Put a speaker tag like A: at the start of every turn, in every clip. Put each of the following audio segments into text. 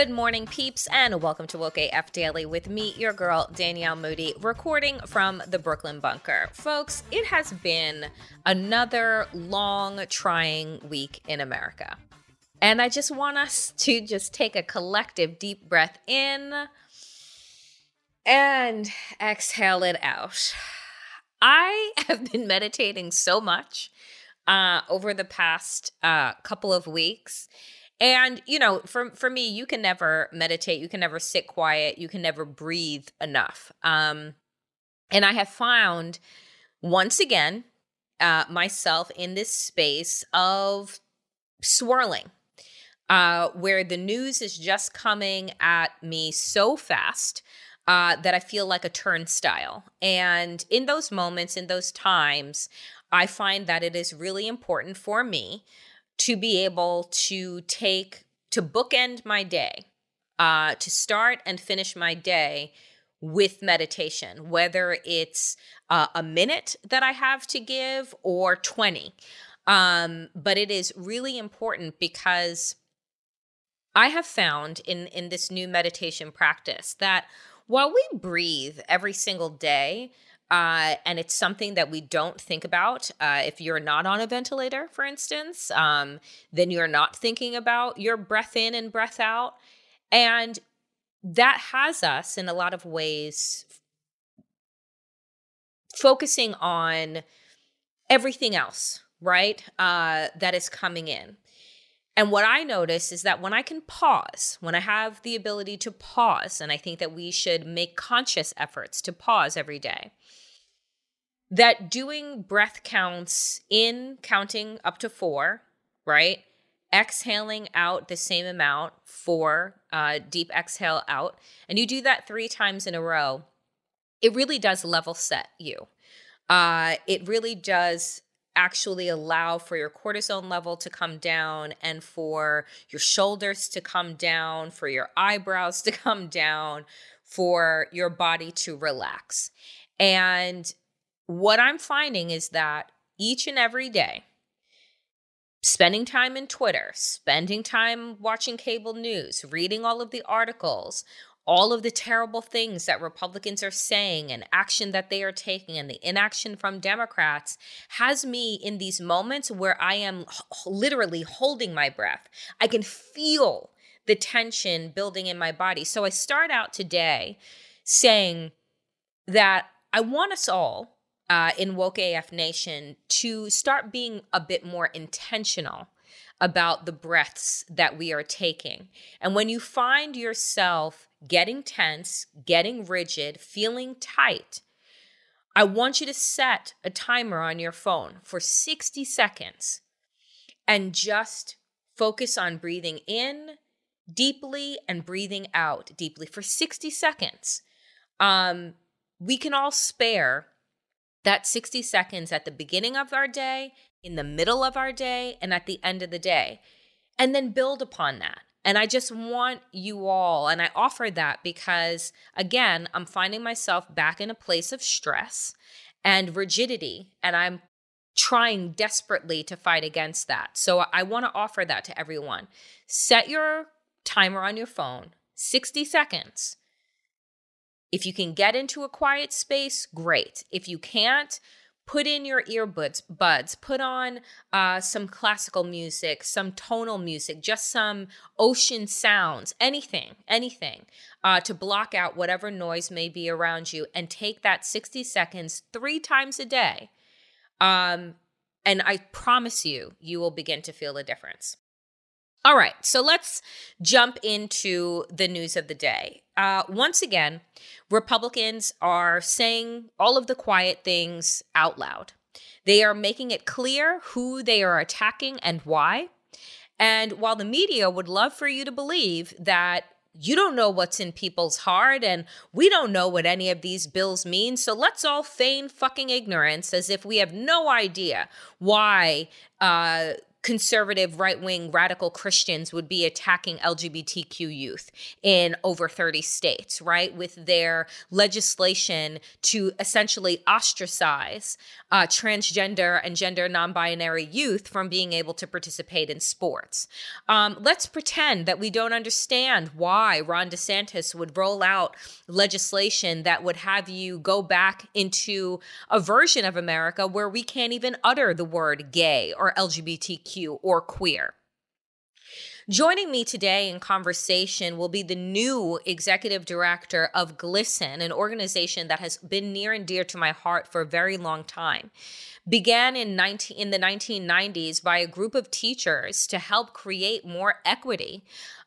A: Good morning, peeps, and welcome to Woke AF Daily with me, your girl, Danielle Moody, recording from the Brooklyn bunker. Folks, it has been another long, trying week in America. And I just want us to just take a collective deep breath in and exhale it out. I have been meditating so much uh, over the past uh, couple of weeks. And you know, for for me, you can never meditate, you can never sit quiet, you can never breathe enough. Um, and I have found once again uh, myself in this space of swirling, uh, where the news is just coming at me so fast uh, that I feel like a turnstile. And in those moments, in those times, I find that it is really important for me to be able to take to bookend my day uh, to start and finish my day with meditation whether it's uh, a minute that i have to give or 20 um, but it is really important because i have found in in this new meditation practice that while we breathe every single day uh, and it's something that we don't think about. Uh, if you're not on a ventilator, for instance, um, then you're not thinking about your breath in and breath out. And that has us in a lot of ways focusing on everything else, right? Uh, that is coming in. And what I notice is that when I can pause, when I have the ability to pause, and I think that we should make conscious efforts to pause every day, that doing breath counts in counting up to four, right? Exhaling out the same amount, four uh, deep exhale out, and you do that three times in a row, it really does level set you. Uh, it really does actually allow for your cortisone level to come down and for your shoulders to come down, for your eyebrows to come down, for your body to relax. And what I'm finding is that each and every day, spending time in Twitter, spending time watching cable news, reading all of the articles, all of the terrible things that Republicans are saying and action that they are taking and the inaction from Democrats has me in these moments where I am literally holding my breath. I can feel the tension building in my body. So I start out today saying that I want us all uh, in Woke AF Nation to start being a bit more intentional about the breaths that we are taking. And when you find yourself getting tense, getting rigid, feeling tight, I want you to set a timer on your phone for 60 seconds and just focus on breathing in deeply and breathing out deeply for 60 seconds. Um, we can all spare that 60 seconds at the beginning of our day, in the middle of our day, and at the end of the day, and then build upon that. And I just want you all, and I offer that because, again, I'm finding myself back in a place of stress and rigidity, and I'm trying desperately to fight against that. So I want to offer that to everyone. Set your timer on your phone, 60 seconds. If you can get into a quiet space, great. If you can't, put in your earbuds buds put on uh, some classical music some tonal music just some ocean sounds anything anything uh, to block out whatever noise may be around you and take that 60 seconds three times a day. Um, and i promise you you will begin to feel the difference all right, so let's jump into the news of the day. Uh, once again, Republicans are saying all of the quiet things out loud. They are making it clear who they are attacking and why. And while the media would love for you to believe that you don't know what's in people's heart and we don't know what any of these bills mean. So let's all feign fucking ignorance as if we have no idea why uh, conservative right wing radical Christians would be attacking LGBTQ youth in over 30 states, right? With their legislation to essentially ostracize uh, transgender and gender non binary youth from being able to participate in sports. Um, let's pretend that we don't understand why Ron DeSantis would roll out legislation that would have you go back into a version of America where we can't even utter the word gay or LGBTQ or queer. Joining me today in conversation will be the new executive director of GLSEN, an organization that has been near and dear to my heart for a very long time. Began in 19, in the 1990s by a group of teachers to help create more equity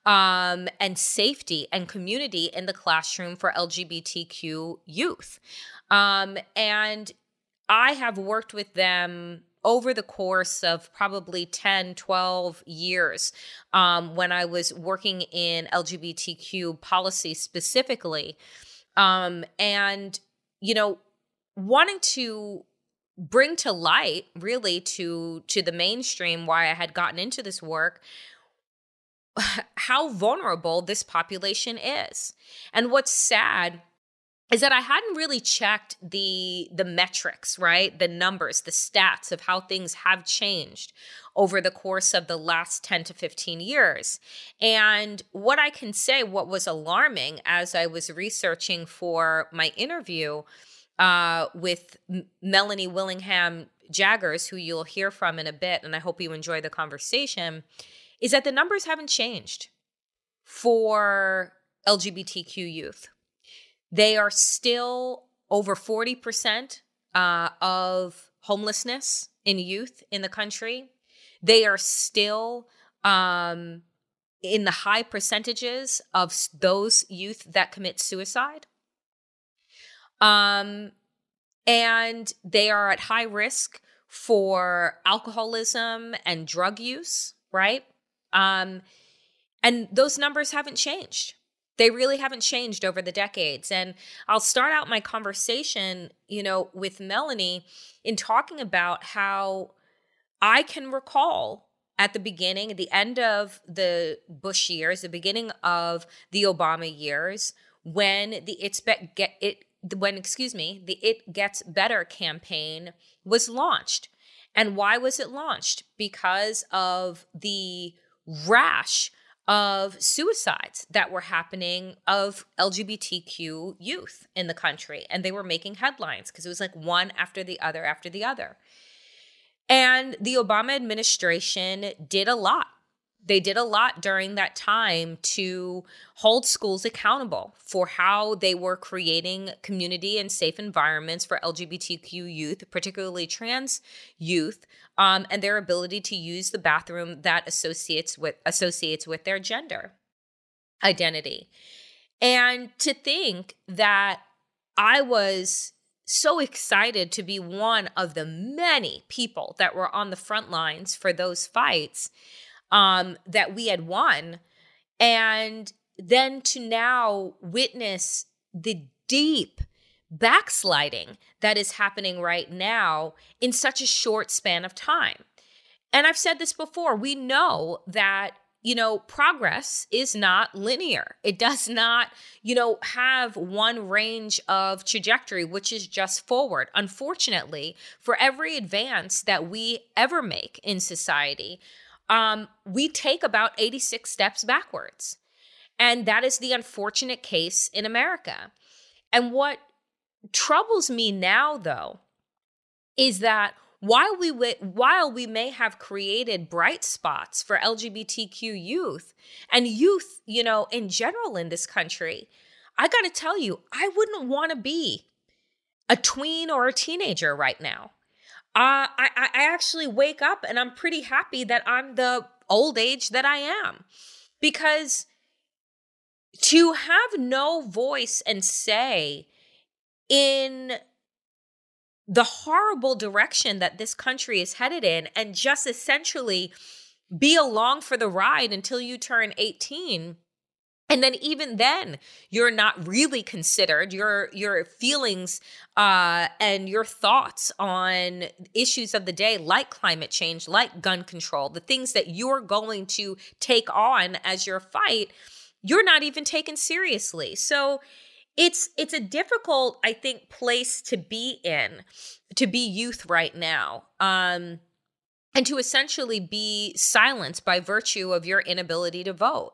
A: um, and safety and community in the classroom for LGBTQ youth. Um, and I have worked with them over the course of probably 10, 12 years, um, when I was working in LGBTQ policy specifically. Um, and, you know, wanting to bring to light really to to the mainstream why I had gotten into this work how vulnerable this population is. And what's sad is that I hadn't really checked the the metrics, right? The numbers, the stats of how things have changed over the course of the last 10 to 15 years. And what I can say what was alarming as I was researching for my interview uh, with M- Melanie Willingham Jaggers, who you'll hear from in a bit, and I hope you enjoy the conversation, is that the numbers haven't changed for LGBTQ youth they are still over 40% uh, of homelessness in youth in the country. They are still um, in the high percentages of those youth that commit suicide. Um, and they are at high risk for alcoholism and drug use, right? Um, and those numbers haven't changed. They really haven't changed over the decades. And I'll start out my conversation, you know, with Melanie in talking about how I can recall at the beginning, at the end of the Bush years, the beginning of the Obama years, when the It's Be- get it when excuse me, the It Gets Better campaign was launched. And why was it launched? Because of the rash of suicides that were happening of LGBTQ youth in the country. And they were making headlines because it was like one after the other after the other. And the Obama administration did a lot they did a lot during that time to hold schools accountable for how they were creating community and safe environments for LGBTQ youth, particularly trans youth, um, and their ability to use the bathroom that associates with associates with their gender identity. And to think that I was so excited to be one of the many people that were on the front lines for those fights um, that we had won. And then to now witness the deep backsliding that is happening right now in such a short span of time. And I've said this before, we know that you know, progress is not linear. It does not, you know, have one range of trajectory, which is just forward. Unfortunately, for every advance that we ever make in society, um, we take about 86 steps backwards. And that is the unfortunate case in America. And what troubles me now, though, is that while we while we may have created bright spots for LGBTQ youth and youth, you know, in general in this country, I got to tell you, I wouldn't want to be a tween or a teenager right now. Uh, I, I actually wake up and I'm pretty happy that I'm the old age that I am because to have no voice and say in the horrible direction that this country is headed in and just essentially be along for the ride until you turn 18 and then even then you're not really considered. Your your feelings uh, and your thoughts on issues of the day like climate change like gun control the things that you're going to take on as your fight you're not even taken seriously. So it's it's a difficult i think place to be in to be youth right now um and to essentially be silenced by virtue of your inability to vote.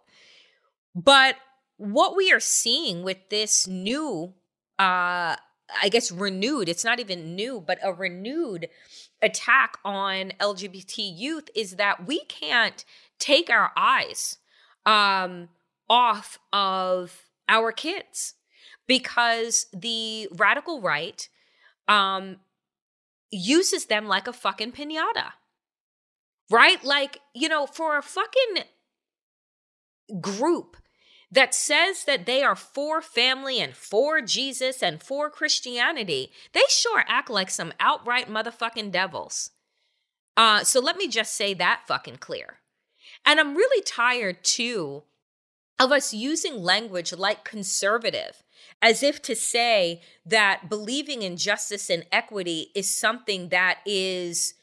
A: But what we are seeing with this new uh i guess renewed it's not even new but a renewed attack on lgbt youth is that we can't take our eyes um off of our kids because the radical right um, uses them like a fucking pinata. Right? Like, you know, for a fucking group that says that they are for family and for Jesus and for Christianity, they sure act like some outright motherfucking devils. Uh, so let me just say that fucking clear. And I'm really tired too of us using language like conservative as if to say that believing in justice and equity is something that is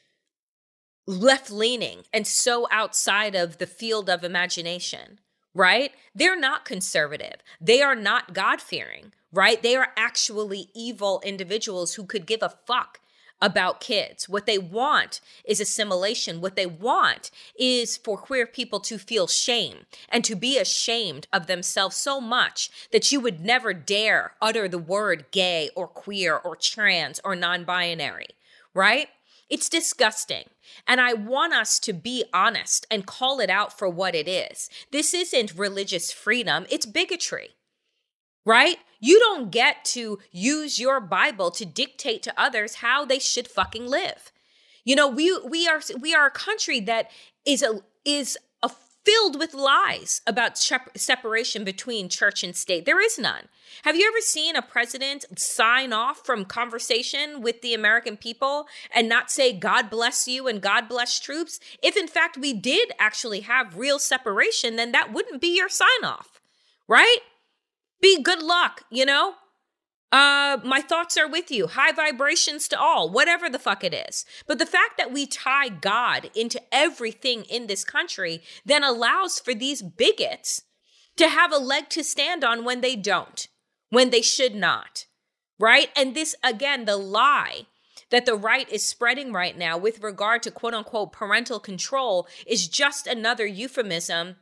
A: left leaning and so outside of the field of imagination, right? They're not conservative. They are not God fearing, right? They are actually evil individuals who could give a fuck about kids. What they want is assimilation. What they want is for queer people to feel shame and to be ashamed of themselves so much that you would never dare utter the word gay or queer or trans or non binary, right? It's disgusting. And I want us to be honest and call it out for what it is. This isn't religious freedom, it's bigotry right? You don't get to use your Bible to dictate to others how they should fucking live. You know, we we are we are a country that is a is a filled with lies about separation between church and state. There is none. Have you ever seen a president sign off from conversation with the American people and not say God bless you and God bless troops? If in fact we did actually have real separation, then that wouldn't be your sign off. Right? Be good luck, you know? Uh, my thoughts are with you. High vibrations to all, whatever the fuck it is. But the fact that we tie God into everything in this country then allows for these bigots to have a leg to stand on when they don't, when they should not. Right? And this, again, the lie that the right is spreading right now with regard to quote unquote parental control is just another euphemism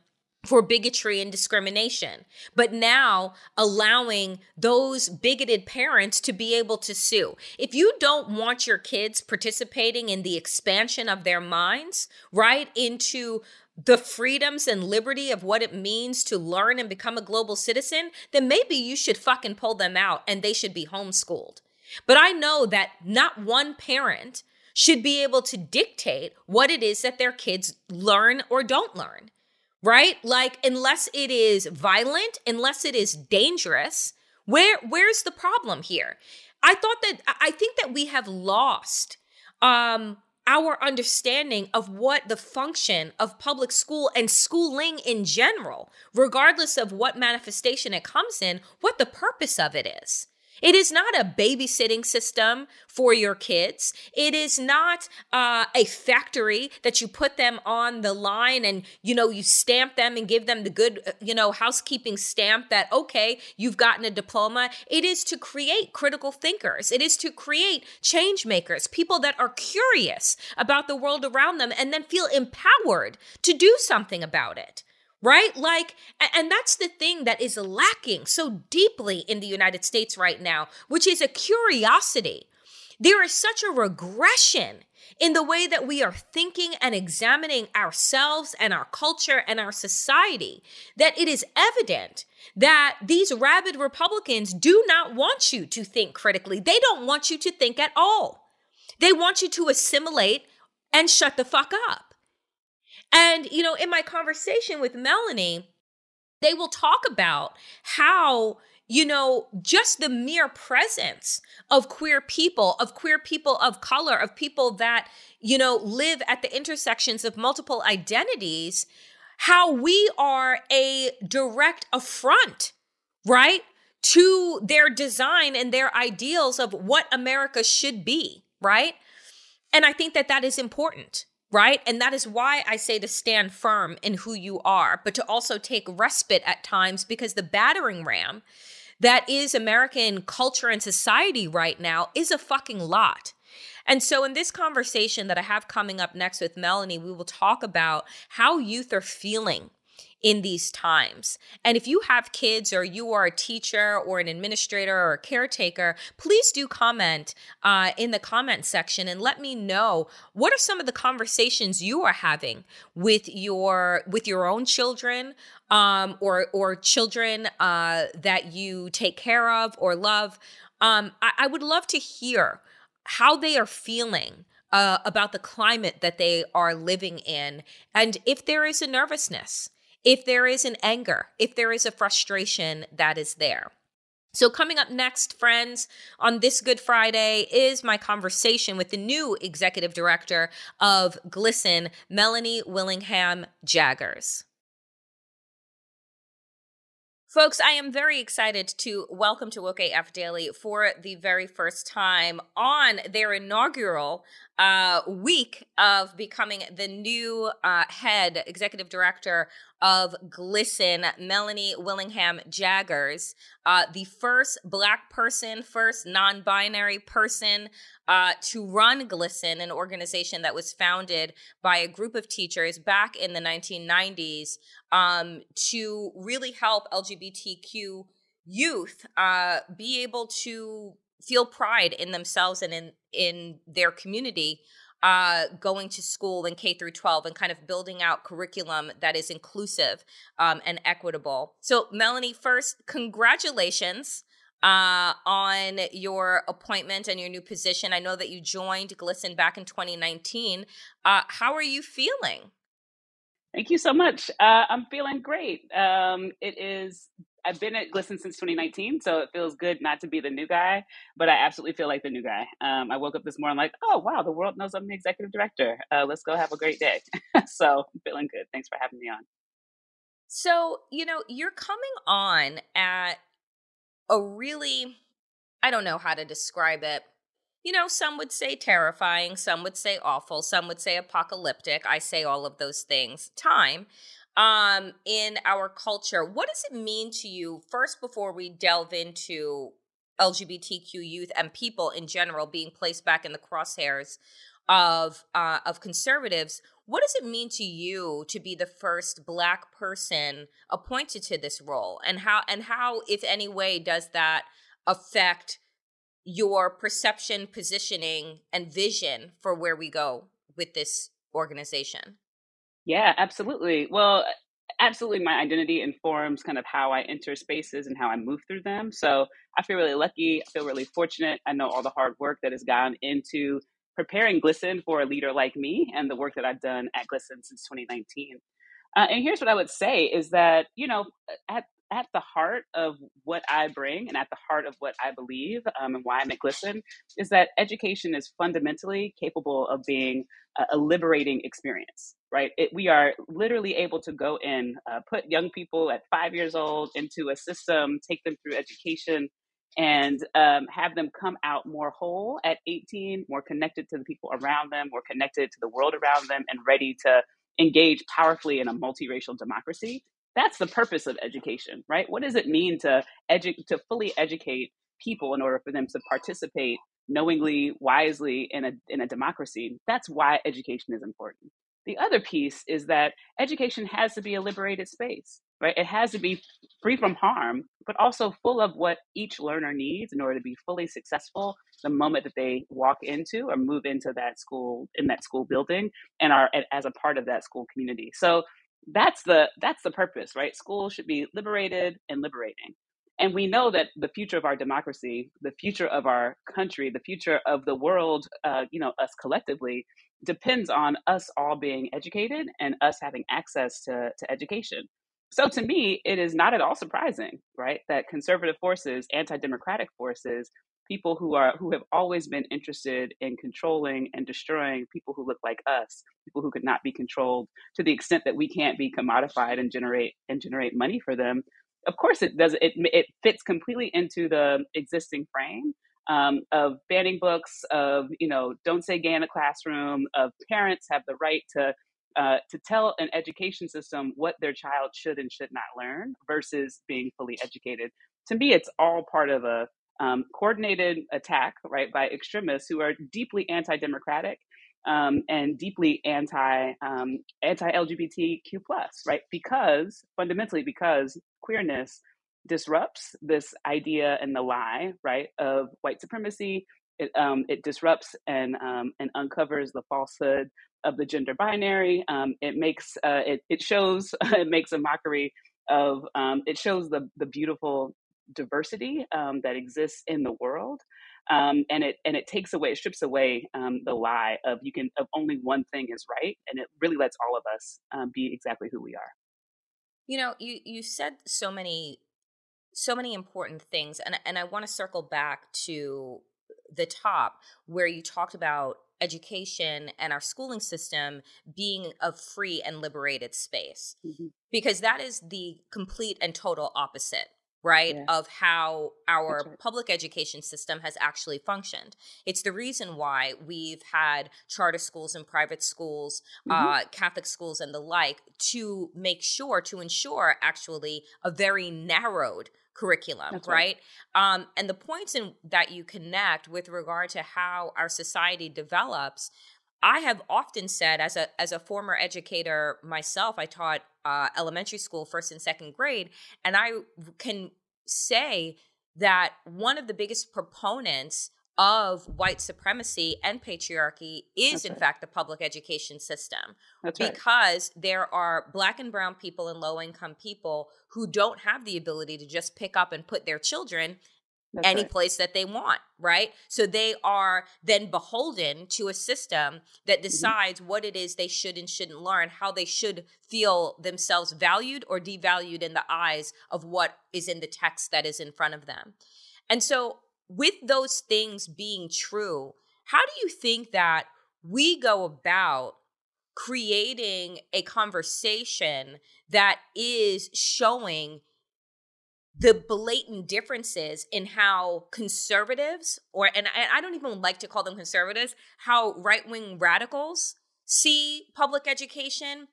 A: for bigotry and discrimination, but now allowing those bigoted parents to be able to sue. If you don't want your kids participating in the expansion of their minds, right, into the freedoms and liberty of what it means to learn and become a global citizen, then maybe you should fucking pull them out and they should be homeschooled. But I know that not one parent should be able to dictate what it is that their kids learn or don't learn right? Like unless it is violent, unless it is dangerous, where where's the problem here? I thought that I think that we have lost um our understanding of what the function of public school and schooling in general, regardless of what manifestation it comes in, what the purpose of it is. It is not a babysitting system for your kids. It is not uh, a factory that you put them on the line and, you know, you stamp them and give them the good, uh, you know, housekeeping stamp that, okay, you've gotten a diploma. It is to create critical thinkers. It is to create change makers, people that are curious about the world around them and then feel empowered to do something about it right? Like, and that's the thing that is lacking so deeply in the United States right now, which is a curiosity. There is such a regression in the way that we are thinking and examining ourselves and our culture and our society that it is evident that these rabid Republicans do not want you to think critically. They don't want you to think at all. They want you to assimilate and shut the fuck up. And, you know, in my conversation with Melanie, they will talk about how you know, just the mere presence of queer people, of queer people of color, of people that, you know, live at the intersections of multiple identities, how we are a direct affront, right, to their design and their ideals of what America should be, right? And I think that that is important right? And that is why I say to stand firm in who you are, but to also take respite at times because the battering ram that is American culture and society right now is a fucking lot. And so, in this conversation that I have coming up next with Melanie, we will talk about how youth are feeling in these times. And if you have kids or you are a teacher or an administrator or a caretaker, please do comment uh, in the comment section and let me know what are some of the conversations you are having with your with your own children um, or or children uh, that you take care of or love. Um, I, I would love to hear how they are feeling. Uh, about the climate that they are living in, and if there is a nervousness, if there is an anger, if there is a frustration that is there. So, coming up next, friends, on this Good Friday is my conversation with the new executive director of GLSEN, Melanie Willingham Jaggers. Folks, I am very excited to welcome to Woke AF Daily for the very first time on their inaugural uh, week of becoming the new uh, head executive director of GLSEN, Melanie Willingham Jaggers, uh, the first Black person, first non binary person uh, to run GLSEN, an organization that was founded by a group of teachers back in the 1990s um, to really help LGBTQ youth uh, be able to feel pride in themselves and in in their community uh, going to school in K through 12 and kind of building out curriculum that is inclusive um, and equitable. So, Melanie, first, congratulations uh, on your appointment and your new position. I know that you joined GLSEN back in 2019. Uh, how are you feeling?
B: Thank you so much. Uh, I'm feeling great. Um, it is I've been at GLSEN since 2019, so it feels good not to be the new guy, but I absolutely feel like the new guy. Um, I woke up this morning like, oh wow, the world knows I'm the executive director. Uh, let's go have a great day. so feeling good. Thanks for having me on.
A: So you know you're coming on at a really, I don't know how to describe it. You know, some would say terrifying, some would say awful, some would say apocalyptic. I say all of those things. Time um, in our culture. What does it mean to you, first, before we delve into LGBTQ youth and people in general being placed back in the crosshairs of uh, of conservatives? What does it mean to you to be the first Black person appointed to this role, and how and how, if any way, does that affect your perception, positioning, and vision for where we go with this organization?
B: Yeah, absolutely. Well, absolutely my identity informs kind of how I enter spaces and how I move through them. So I feel really lucky. I feel really fortunate. I know all the hard work that has gone into preparing GLSEN for a leader like me and the work that I've done at GLSEN since 2019. Uh, and here's what I would say is that, you know, at at the heart of what I bring and at the heart of what I believe um, and why I'm at GLSEN is that education is fundamentally capable of being a, a liberating experience, right? It, we are literally able to go in, uh, put young people at five years old into a system, take them through education, and um, have them come out more whole at 18, more connected to the people around them, more connected to the world around them, and ready to engage powerfully in a multiracial democracy. That's the purpose of education, right? What does it mean to edu- to fully educate people in order for them to participate knowingly, wisely in a in a democracy? That's why education is important. The other piece is that education has to be a liberated space, right? It has to be free from harm, but also full of what each learner needs in order to be fully successful the moment that they walk into or move into that school in that school building and are as a part of that school community. So that's the that's the purpose, right? School should be liberated and liberating. And we know that the future of our democracy, the future of our country, the future of the world, uh, you know, us collectively, depends on us all being educated and us having access to, to education. So to me, it is not at all surprising, right, that conservative forces, anti-democratic forces, people who are who have always been interested in controlling and destroying people who look like us, people who could not be controlled to the extent that we can't be commodified and generate and generate money for them. Of course, it does. It it fits completely into the existing frame um, of banning books, of you know, don't say gay in the classroom, of parents have the right to uh, to tell an education system what their child should and should not learn versus being fully educated. To me, it's all part of a um, coordinated attack, right, by extremists who are deeply anti-democratic um, and deeply anti um, anti LGBTQ plus, right? Because fundamentally, because queerness disrupts this idea and the lie, right, of white supremacy. It, um, it disrupts and um, and uncovers the falsehood of the gender binary. Um, it makes uh, it it shows it makes a mockery of um, it shows the the beautiful diversity um, that exists in the world. Um, and it and it takes away, it strips away um, the lie of you can of only one thing is right, and it really lets all of us um, be exactly who we are.
A: You know, you you said so many so many important things and and I want to circle back to the top where you talked about education and our schooling system being a free and liberated space mm-hmm. because that is the complete and total opposite right, yeah. of how our right. public education system has actually functioned. It's the reason why we've had charter schools and private schools, mm-hmm. uh, Catholic schools, and the like to make sure, to ensure actually a very narrowed curriculum, right? right? Um, and the points in that you connect with regard to how our society develops I have often said, as a as a former educator myself, I taught uh, elementary school, first and second grade, and I can say that one of the biggest proponents of white supremacy and patriarchy is in fact the public education system That's because right. there are black and brown people and low income people who don't have the ability to just pick up and put their children that's any right. place that they want, right? So they are then beholden to a system that mm-hmm. decides mm-hmm. what it is they should and shouldn't learn, how they should feel themselves valued or devalued in the eyes of what is in the text that is in front of them. And so, with those things being true, how do you think that we go about creating a conversation that is showing the blatant differences in how conservatives or and I, I don't even like to call them conservatives how right-wing radicals see public education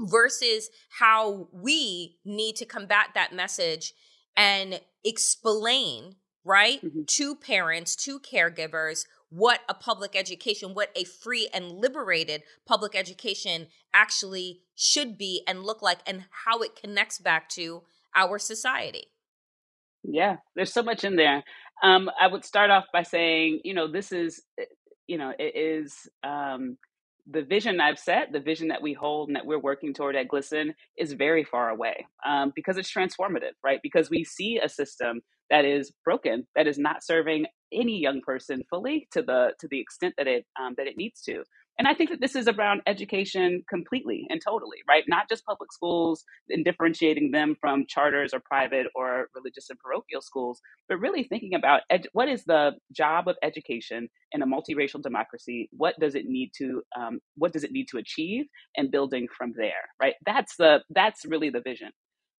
A: versus how we need to combat that message and explain right mm-hmm. to parents to caregivers what a public education what a free and liberated public education actually should be and look like and how it connects back to our society
B: yeah, there's so much in there. Um, I would start off by saying, you know, this is, eh, you know, it is um, the vision I've set, the vision that we hold and that we're working toward at GLSEN is very far away um, because it's transformative, right? Because we see a system that is broken, that is not serving any young person fully to the to the extent that it um, that it needs to. And I think that this is around education completely and totally, right? Not just public schools and differentiating them from charters or private or religious and parochial schools, but really thinking about ed- what is the job of education in a multiracial democracy? What does it need to um, what does it need to achieve, and building from there, right? That's the that's really the vision.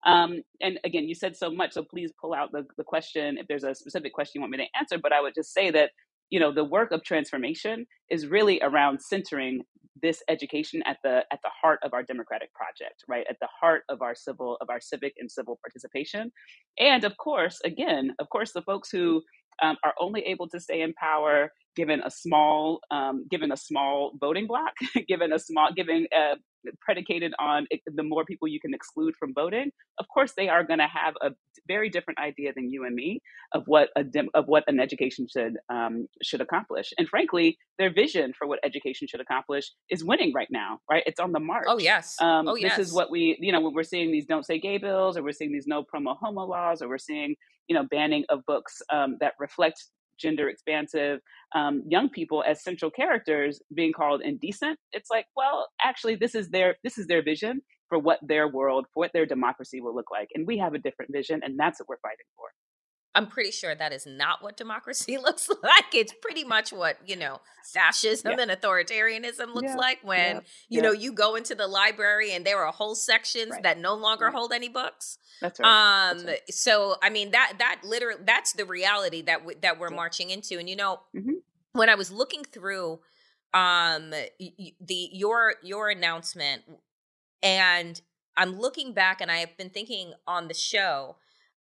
B: Um, and again, you said so much, so please pull out the, the question if there's a specific question you want me to answer. But I would just say that you know the work of transformation is really around centering this education at the at the heart of our democratic project right? At the heart of our civil of our civic and civil participation. And of course again of course the folks who um, are only able to stay in power given a small um, given a small voting block given a small given uh, predicated on the more people you can exclude from voting, of course they are going to have a very different idea than you and me of what a of what an education should um, should accomplish. And frankly, their vision for what education should accomplish is winning right now. Right? It's on the march.
A: Oh yes.
B: Um,
A: oh yes.
B: This is what we you know when we're seeing these "Don't Say Gay" bills, or we're seeing these "No Promo Homo" laws, or we're seeing you know banning of books um, that reflect gender expansive um, young people as central characters being called indecent it's like well actually this is their this is their vision for what their world for what their democracy will look like and we have a different vision and that's what we're fighting for
A: I'm pretty sure that is not what democracy looks like. It's pretty much what, you know, fascism yeah. and authoritarianism looks yeah. like when, yeah. you know, you go into the library and there are whole sections right. that no longer right. hold any books.
B: That's right.
A: Um
B: that's right.
A: so I mean that that literally that's the reality that w- that we're marching into and you know, mm-hmm. when I was looking through um the your your announcement and I'm looking back and I have been thinking on the show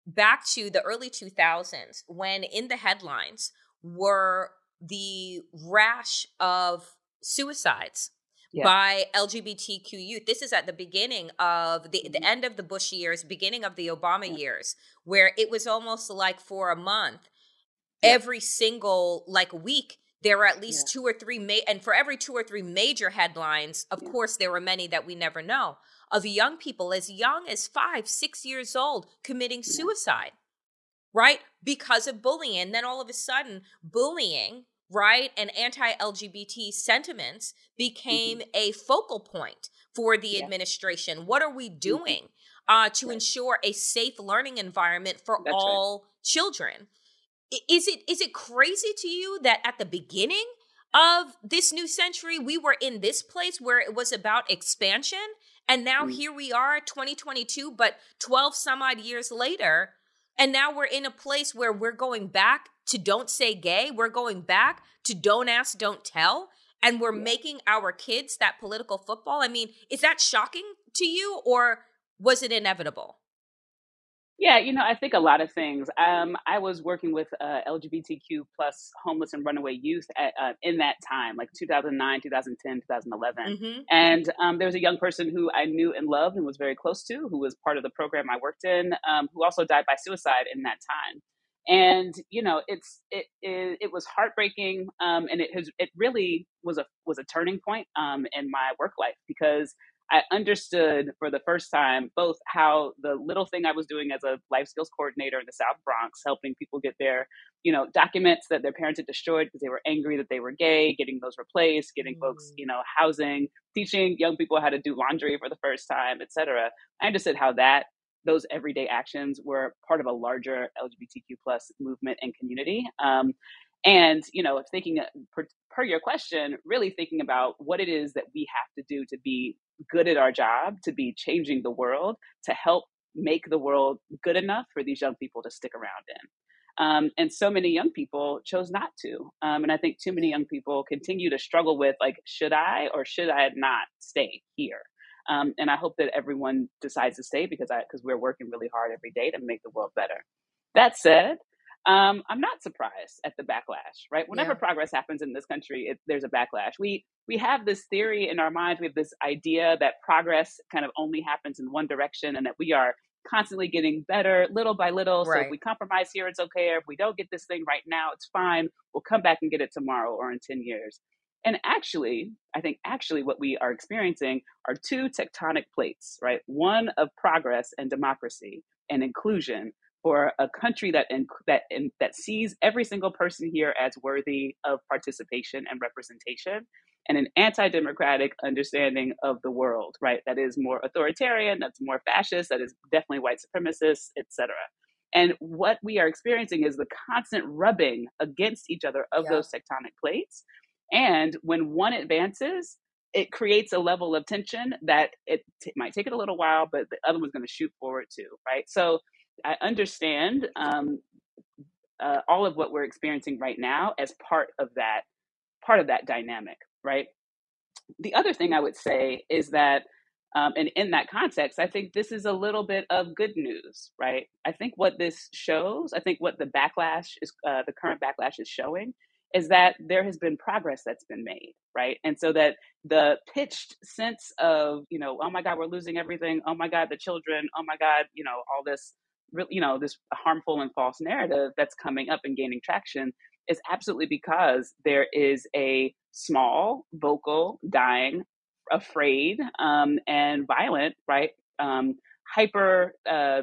A: back to the early 2000s when in the headlines were the rash of suicides yeah. by LGBTQ youth. This is at the beginning of the, the mm-hmm. end of the Bush years, beginning of the Obama yeah. years, where it was almost like for a month, yeah. every single like week, there were at least two or three ma- and for every two or three major headlines, of course, there were many that we never know of young people as young as five, six years old committing suicide, right? Because of bullying. And then all of a sudden, bullying, right, and anti LGBT sentiments became mm-hmm. a focal point for the yeah. administration. What are we mm-hmm. doing uh, to right. ensure a safe learning environment for That's all right. children? Is it is it crazy to you that at the beginning of this new century we were in this place where it was about expansion and now mm. here we are, 2022, but 12 some odd years later. And now we're in a place where we're going back to don't say gay. We're going back to don't ask, don't tell. And we're yeah. making our kids that political football. I mean, is that shocking to you or was it inevitable?
B: Yeah, you know, I think a lot of things. Um, I was working with uh, LGBTQ plus homeless and runaway youth at, uh, in that time, like 2009, 2010, 2011. Mm-hmm. And um, there was a young person who I knew and loved and was very close to, who was part of the program I worked in, um, who also died by suicide in that time. And you know, it's it it, it was heartbreaking, um, and it has it really was a was a turning point um, in my work life because I understood for the first time both how the little thing I was doing as a life skills coordinator in the South Bronx, helping people get their, you know, documents that their parents had destroyed because they were angry that they were gay, getting those replaced, getting mm. folks, you know, housing, teaching young people how to do laundry for the first time, etc. I understood how that those everyday actions were part of a larger LGBTQ plus movement and community. Um, and you know, thinking uh, per, per your question, really thinking about what it is that we have to do to be good at our job, to be changing the world, to help make the world good enough for these young people to stick around in. Um, and so many young people chose not to. Um, and I think too many young people continue to struggle with like, should I or should I not stay here? Um, and I hope that everyone decides to stay because I because we're working really hard every day to make the world better. That said, um, I'm not surprised at the backlash, right? Whenever yeah. progress happens in this country, it, there's a backlash. We we have this theory in our minds, we have this idea that progress kind of only happens in one direction, and that we are constantly getting better little by little. Right. So if we compromise here, it's okay. Or if we don't get this thing right now, it's fine. We'll come back and get it tomorrow or in ten years. And actually, I think actually what we are experiencing are two tectonic plates, right? One of progress and democracy and inclusion for a country that in, that in, that sees every single person here as worthy of participation and representation and an anti-democratic understanding of the world right that is more authoritarian that's more fascist that is definitely white supremacist etc and what we are experiencing is the constant rubbing against each other of yeah. those tectonic plates and when one advances it creates a level of tension that it t- might take it a little while, but the other one's going to shoot forward too, right? So I understand um, uh, all of what we're experiencing right now as part of that part of that dynamic, right? The other thing I would say is that, um, and in that context, I think this is a little bit of good news, right? I think what this shows, I think what the backlash is, uh, the current backlash is showing, is that there has been progress that's been made, right? And so that the pitched sense of, you know, oh my God, we're losing everything. Oh my God, the children. Oh my God, you know, all this, you know, this harmful and false narrative that's coming up and gaining traction is absolutely because there is a small, vocal, dying, afraid, um, and violent, right? Um, hyper, uh,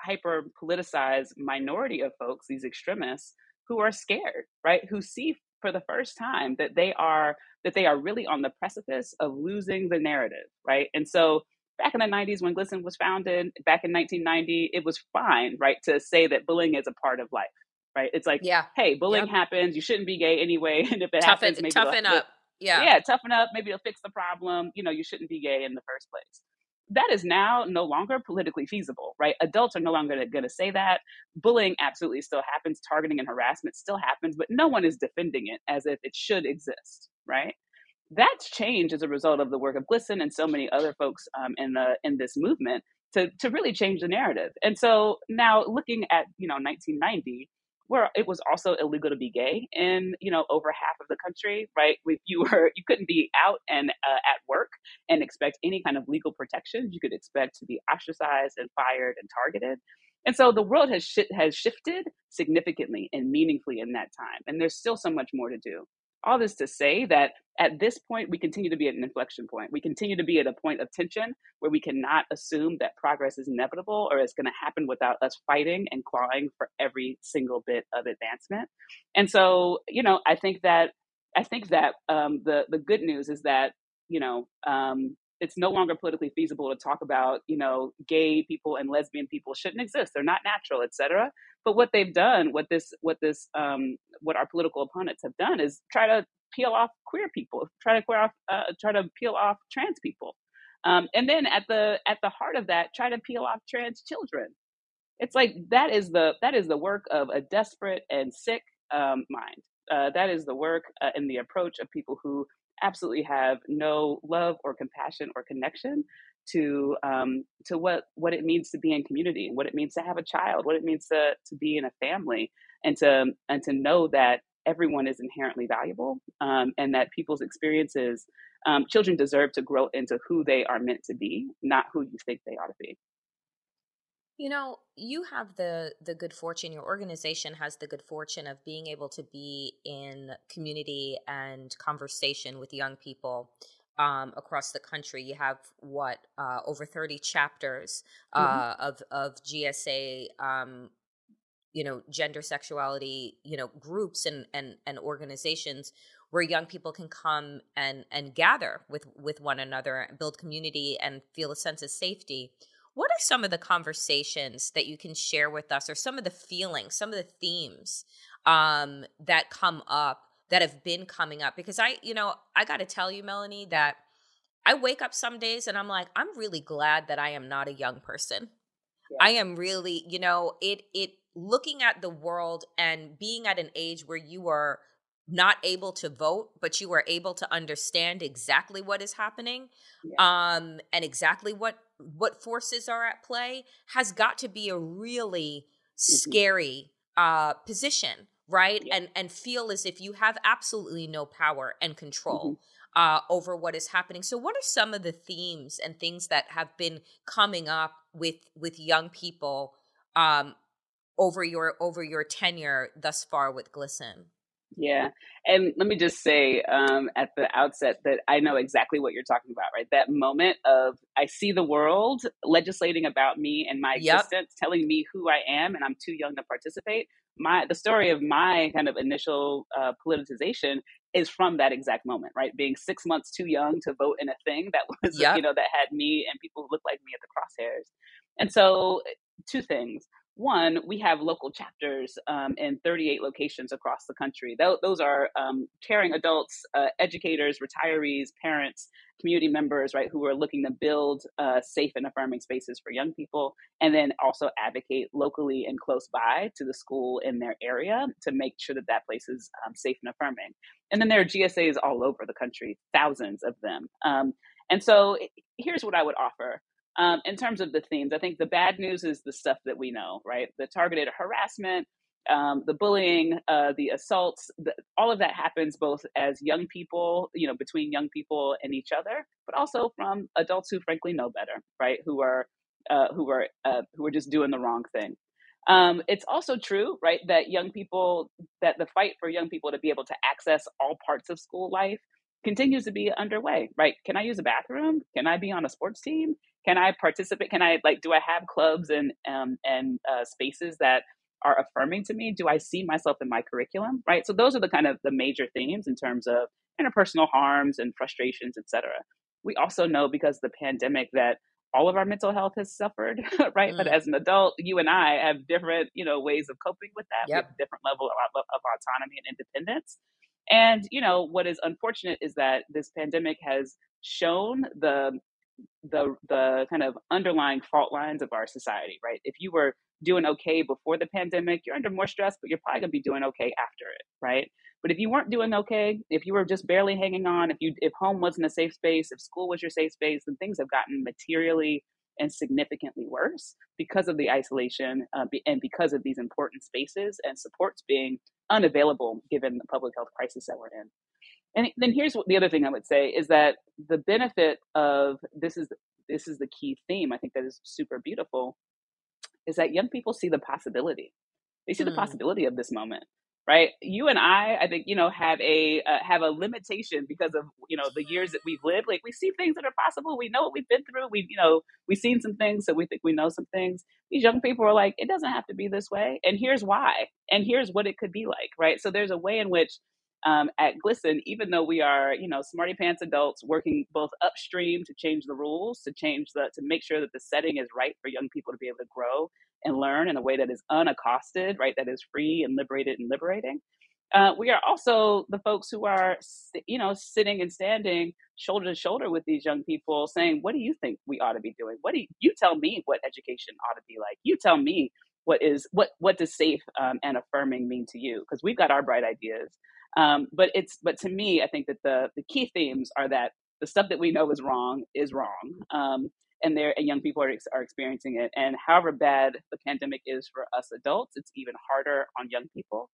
B: hyper politicized minority of folks, these extremists, who are scared, right? Who see for the first time that they are that they are really on the precipice of losing the narrative, right? And so back in the 90s when GLSEN was founded, back in 1990, it was fine, right, to say that bullying is a part of life, right? It's like,
A: yeah,
B: hey, bullying
A: yep.
B: happens. You shouldn't be gay anyway, and if it
A: toughen,
B: happens, maybe
A: toughen up. Yeah,
B: yeah, toughen up. Maybe it'll fix the problem. You know, you shouldn't be gay in the first place. That is now no longer politically feasible, right? Adults are no longer going to say that. Bullying absolutely still happens. Targeting and harassment still happens, but no one is defending it as if it should exist, right? That's changed as a result of the work of GLSEN and so many other folks um, in the in this movement to to really change the narrative. And so now looking at you know 1990, where it was also illegal to be gay in you know over half of the country right? If you were you couldn't be out and uh, at work and expect any kind of legal protections. You could expect to be ostracized and fired and targeted. And so the world has sh- has shifted significantly and meaningfully in that time and there's still so much more to do all this to say that at this point, we continue to be at an inflection point. We continue to be at a point of tension where we cannot assume that progress is inevitable or is going to happen without us fighting and clawing for every single bit of advancement. And so, you know, I think that I think that um, the the good news is that you know um, it's no longer politically feasible to talk about you know gay people and lesbian people shouldn't exist they're not natural etc but what they've done what this what this um, what our political opponents have done is try to peel off queer people try to queer off uh, try to peel off trans people. Um, and then at the at the heart of that try to peel off trans children. It's like that is the that is the work of a desperate and sick um, mind. Uh, that is the work uh, and the approach of people who absolutely have no love or compassion or connection to um, to what what it means to be in community, what it means to have a child, what it means to to be in a family, and to and to know that everyone is inherently valuable, um, and that people's experiences, um, children deserve to grow into who they are meant to be, not who you think they ought to be.
A: You know, you have the the good fortune. Your organization has the good fortune of being able to be in community and conversation with young people um, across the country. You have what uh, over thirty chapters uh, mm-hmm. of of GSA. Um, you know, gender sexuality. You know, groups and and and organizations where young people can come and and gather with with one another, build community, and feel a sense of safety what are some of the conversations that you can share with us, or some of the feelings, some of the themes um, that come up that have been coming up? Because I, you know, I got to tell you, Melanie, that I wake up some days and I'm like, I'm really glad that I am not a young person. Yeah. I am really, you know, it it looking at the world and being at an age where you are not able to vote, but you are able to understand exactly what is happening, yeah. um, and exactly what what forces are at play has got to be a really mm-hmm. scary uh, position, right? Yeah. And and feel as if you have absolutely no power and control. Mm-hmm. Uh, over what is happening. So, what are some of the themes and things that have been coming up with with young people um, over your over your tenure thus far with GLSEN?
B: Yeah. And let me just say um, at the outset that I know exactly what you're talking about, right? That moment of I see the world legislating about me and my
A: yep.
B: existence, telling me who I am, and I'm too young to participate. My the story of my kind of initial uh, politicization is from that exact moment, right? Being six months too young to vote in a thing that was, yep. you know, that had me and people who looked like me at the crosshairs. And so, two things one, we have local chapters um, in 38 locations across the country. Th- those are um, caring adults, uh, educators, retirees, parents, community members, right, who are looking to build uh, safe and affirming spaces for young people, and then also advocate locally and close by to the school in their area to make sure that that place is um, safe and affirming. And then there are GSAs all over the country, thousands of them. Um, and so here's what I would offer. Um, in terms of the themes, I think the bad news is the stuff that we know, right? The targeted harassment, um, the bullying, uh, the assaults, the, all of that happens both as young people, you know, between young people and each other, but also from adults who frankly know better, right? Who are uh, who are uh, who are just doing the wrong thing. Um, it's also true, right, that young people that the fight for young people to be able to access all parts of school life continues to be underway, right? Can I use a bathroom? Can I be on a sports team? Can I participate? Can I like? Do I have clubs and um, and uh, spaces that are affirming to me? Do I see myself in my curriculum? Right. So those are the kind of the major themes in terms of interpersonal harms and frustrations, etc. We also know because of the pandemic that all of our mental health has suffered, right? Mm. But as an adult, you and I have different, you know, ways of coping with that. Yep. We have a different level of, of autonomy and independence. And you know what is unfortunate is that this pandemic has shown the the the kind of underlying fault lines of our society, right? If you were doing okay before the pandemic, you're under more stress, but you're probably gonna be doing okay after it, right? But if you weren't doing okay, if you were just barely hanging on, if you if home wasn't a safe space, if school was your safe space, then things have gotten materially and significantly worse because of the isolation uh, and because of these important spaces and supports being unavailable given the public health crisis that we're in. And then here's what the other thing I would say is that the benefit of this is this is the key theme I think that is super beautiful is that young people see the possibility. They see mm. the possibility of this moment right? You and i i think you know have a uh, have a limitation because of you know the years that we've lived. Like we see things that are possible. We know what we've been through. We've you know we've seen some things so we think we know some things. These young people are like it doesn't have to be this way. And here's why. And here's what it could be like right? So there's a way in which um, at GLSEN, even though we are, you know, smarty pants adults working both upstream to change the rules, to change the, to make sure that the setting is right for young people to be able to grow and learn in a way that is unaccosted, right? That is free and liberated and liberating. Uh, we are also the folks who are, you know, sitting and standing shoulder to shoulder with these young people, saying, "What do you think we ought to be doing? What do you, you tell me what education ought to be like? You tell me what is what what does safe um, and affirming mean to you? Because we've got our bright ideas, um, but it's but to me, I think that the the key themes are that the stuff that we know is wrong is wrong. Um, and their and young people are, are experiencing it. And however bad the pandemic is for us adults, it's even harder on young people.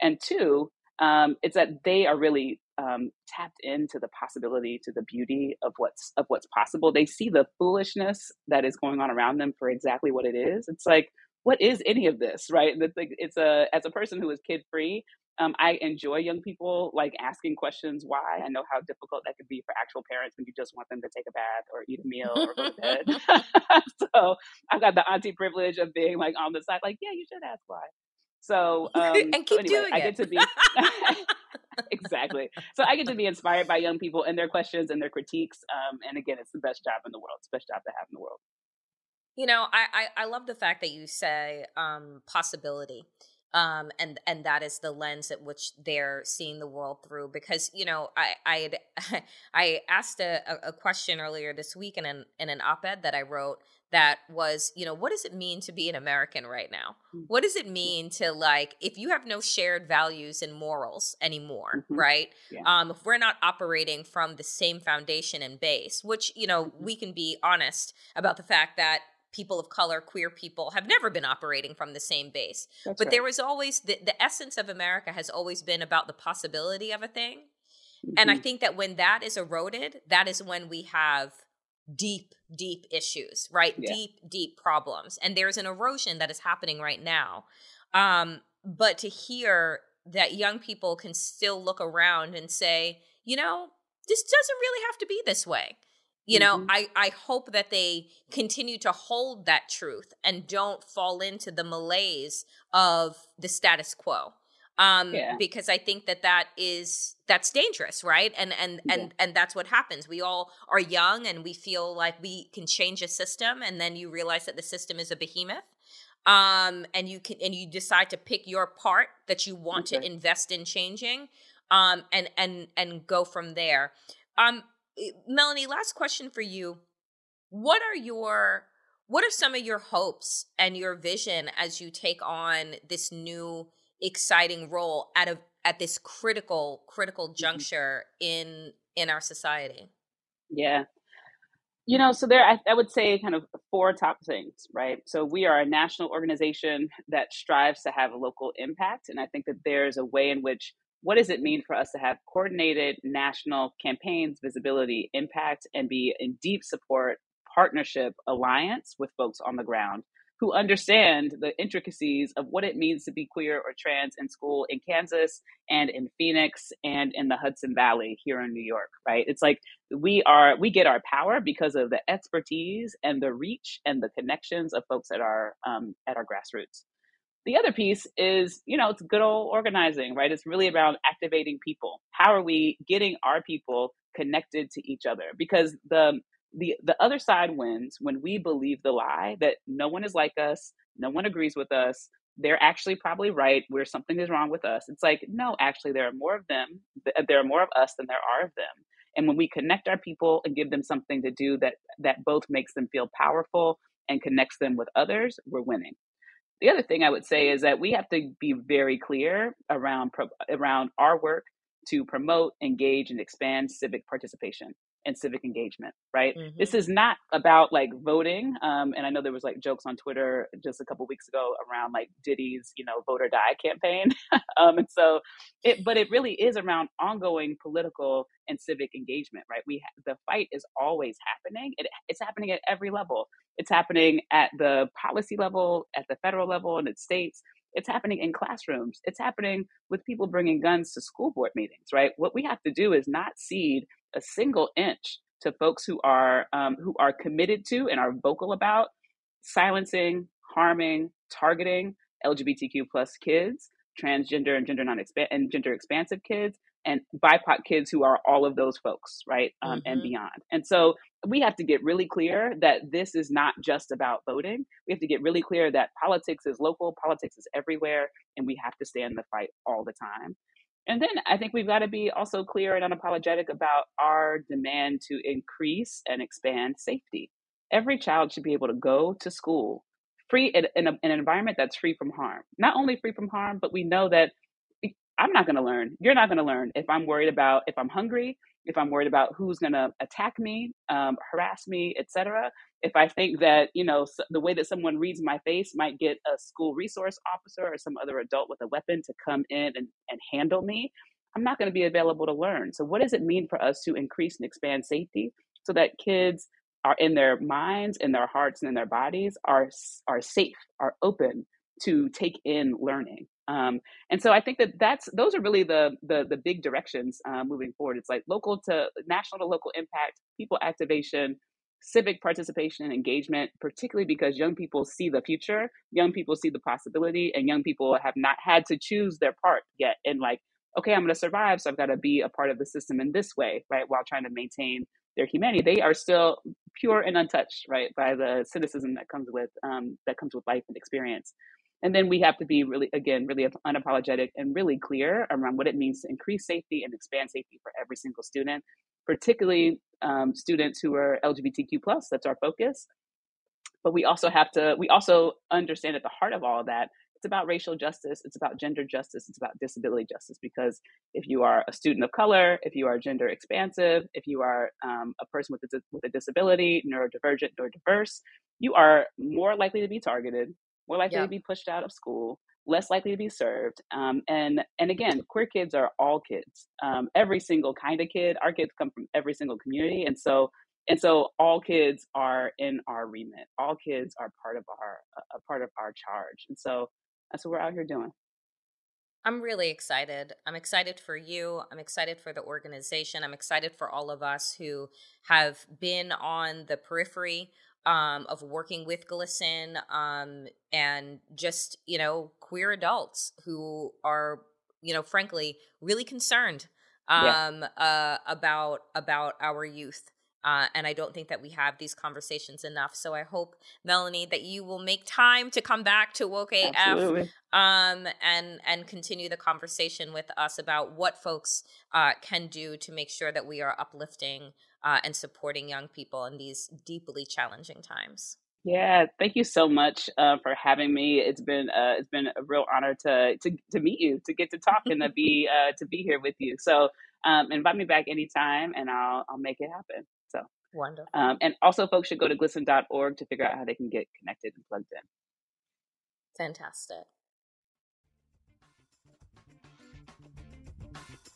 B: And two, um, it's that they are really um, tapped into the possibility, to the beauty of what's of what's possible. They see the foolishness that is going on around them for exactly what it is. It's like, what is any of this, right? It's a as a person who is kid free, um, I enjoy young people like asking questions why. I know how difficult that could be for actual parents when you just want them to take a bath or eat a meal or go to bed. so I've got the auntie privilege of being like on the side, like, yeah, you should ask why. So um,
A: and keep
B: so anyway,
A: doing
B: I
A: it.
B: to be exactly. So I get to be inspired by young people and their questions and their critiques. Um, and again, it's the best job in the world. It's the best job to have in the world.
A: You know, I I, I love the fact that you say um, possibility um, and and that is the lens at which they're seeing the world through. Because you know, I I had, I asked a, a question earlier this week in an in an op-ed that I wrote that was, you know, what does it mean to be an American right now? Mm. What does it mean to like if you have no shared values and morals anymore, mm-hmm. right? Yeah. Um, if we're not operating from the same foundation and base, which you know mm-hmm. we can be honest about the fact that people of color, queer people have never been operating from the same base. That's but right. there was always the, the essence of America has always been about the possibility of a thing. Mm-hmm. And I mm-hmm. think that when that is eroded, that is when we have deep, deep issues, right? Yeah. Deep, deep problems. And there's an erosion that is happening right now. Um, but to hear that young people can still look around and say, you know, this doesn't really have to be this way you know mm-hmm. i i hope that they continue to hold that truth and don't fall into the malaise of the status quo um yeah. because i think that that is that's dangerous right and and yeah. and and that's what happens we all are young and we feel like we can change a system and then you realize that the system is a behemoth um, and you can and you decide to pick your part that you want okay. to invest in changing, um, and and and go from there. Um, Melanie, last question for you: What are your what are some of your hopes and your vision as you take on this new exciting role at a at this critical critical mm-hmm. juncture in in our society?
B: Yeah, you know, so there, I, I, would say kind of four top things, right? So we are a national organization that strives to have a local impact. And I think that there's a way in which, what does it mean for us to have coordinated national campaigns, visibility, impact, and be in deep support, partnership, alliance with folks on the ground who understand the intricacies of what it means to be queer or trans in school in Kansas and in Phoenix and in the Hudson Valley here in New York, right? It's like we are we get our power because of the expertise and the reach and the connections of folks at our um, at our grassroots. The other piece is, you know, it's good old organizing, right? It's really about activating people. How are we getting our people connected to each other? Because the the the other side wins when we believe the lie that no one is like us, no one agrees with us. They're actually probably right. Where something is wrong with us. It's like no, actually, there are more of them. Uh, there are more of us than there are of them. And when we connect our people and give them something to do that that both makes them feel powerful and connects them with others, we're winning. The other thing I would say is that we have to be very clear around around our work to promote, engage, and expand civic participation and civic engagement, right? Mm-hmm. This is not about like voting. Um, and I know there was like jokes on Twitter just a couple weeks ago around like Diddy's, you know, vote or die campaign. um, and so it, but it really is around ongoing political and civic engagement, right? We, ha- the fight is always happening. It, it's happening at every level. It's happening at the policy level, at the federal level, and at states. It's happening in classrooms. It's happening with people bringing guns to school board meetings, right? What we have to do is not cede a single inch to folks who are um, who are committed to and are vocal about silencing, harming, targeting LGBTQ plus kids, transgender and gender non and gender expansive kids, and BIPOC kids who are all of those folks, right, um, mm-hmm. and beyond. And so we have to get really clear that this is not just about voting. We have to get really clear that politics is local, politics is everywhere, and we have to stay in the fight all the time. And then I think we've got to be also clear and unapologetic about our demand to increase and expand safety. Every child should be able to go to school free in, in, a, in an environment that's free from harm. Not only free from harm, but we know that I'm not going to learn. You're not going to learn if I'm worried about if I'm hungry, if I'm worried about who's going to attack me, um, harass me, etc. If I think that you know the way that someone reads my face might get a school resource officer or some other adult with a weapon to come in and, and handle me, I'm not going to be available to learn. So what does it mean for us to increase and expand safety so that kids are in their minds, in their hearts, and in their bodies are are safe, are open to take in learning. Um, and so I think that that's those are really the the, the big directions uh, moving forward. It's like local to national to local impact, people activation, civic participation and engagement, particularly because young people see the future, young people see the possibility, and young people have not had to choose their part yet. And like, okay, I'm going to survive, so I've got to be a part of the system in this way, right? While trying to maintain their humanity, they are still pure and untouched, right, by the cynicism that comes with um, that comes with life and experience. And then we have to be really, again, really unapologetic and really clear around what it means to increase safety and expand safety for every single student, particularly um, students who are LGBTQ plus. That's our focus. But we also have to, we also understand at the heart of all of that, it's about racial justice, it's about gender justice, it's about disability justice. Because if you are a student of color, if you are gender expansive, if you are um, a person with a, with a disability, neurodivergent, neurodiverse, you are more likely to be targeted more likely to be pushed out of school, less likely to be served. Um, and and again, queer kids are all kids, um, every single kind of kid. Our kids come from every single community, and so and so all kids are in our remit. All kids are part of our a part of our charge, and so that's what we're out here doing.
A: I'm really excited. I'm excited for you. I'm excited for the organization. I'm excited for all of us who have been on the periphery um, of working with GLSEN um, and just, you know, queer adults who are, you know, frankly, really concerned um, yeah. uh, about about our youth Uh, and I don't think that we have these conversations enough. So I hope, Melanie, that you will make time to come back to Woke AF um, and and continue the conversation with us about what folks uh, can do to make sure that we are uplifting uh, and supporting young people in these deeply challenging times.
B: Yeah, thank you so much uh, for having me. It's been uh, it's been a real honor to to to meet you, to get to talk, and to be uh, to be here with you. So um, invite me back anytime, and I'll I'll make it happen. So
A: wonderful.
B: Um, and also, folks should go to glsen.org to figure out how they can get connected and plugged in.
A: Fantastic.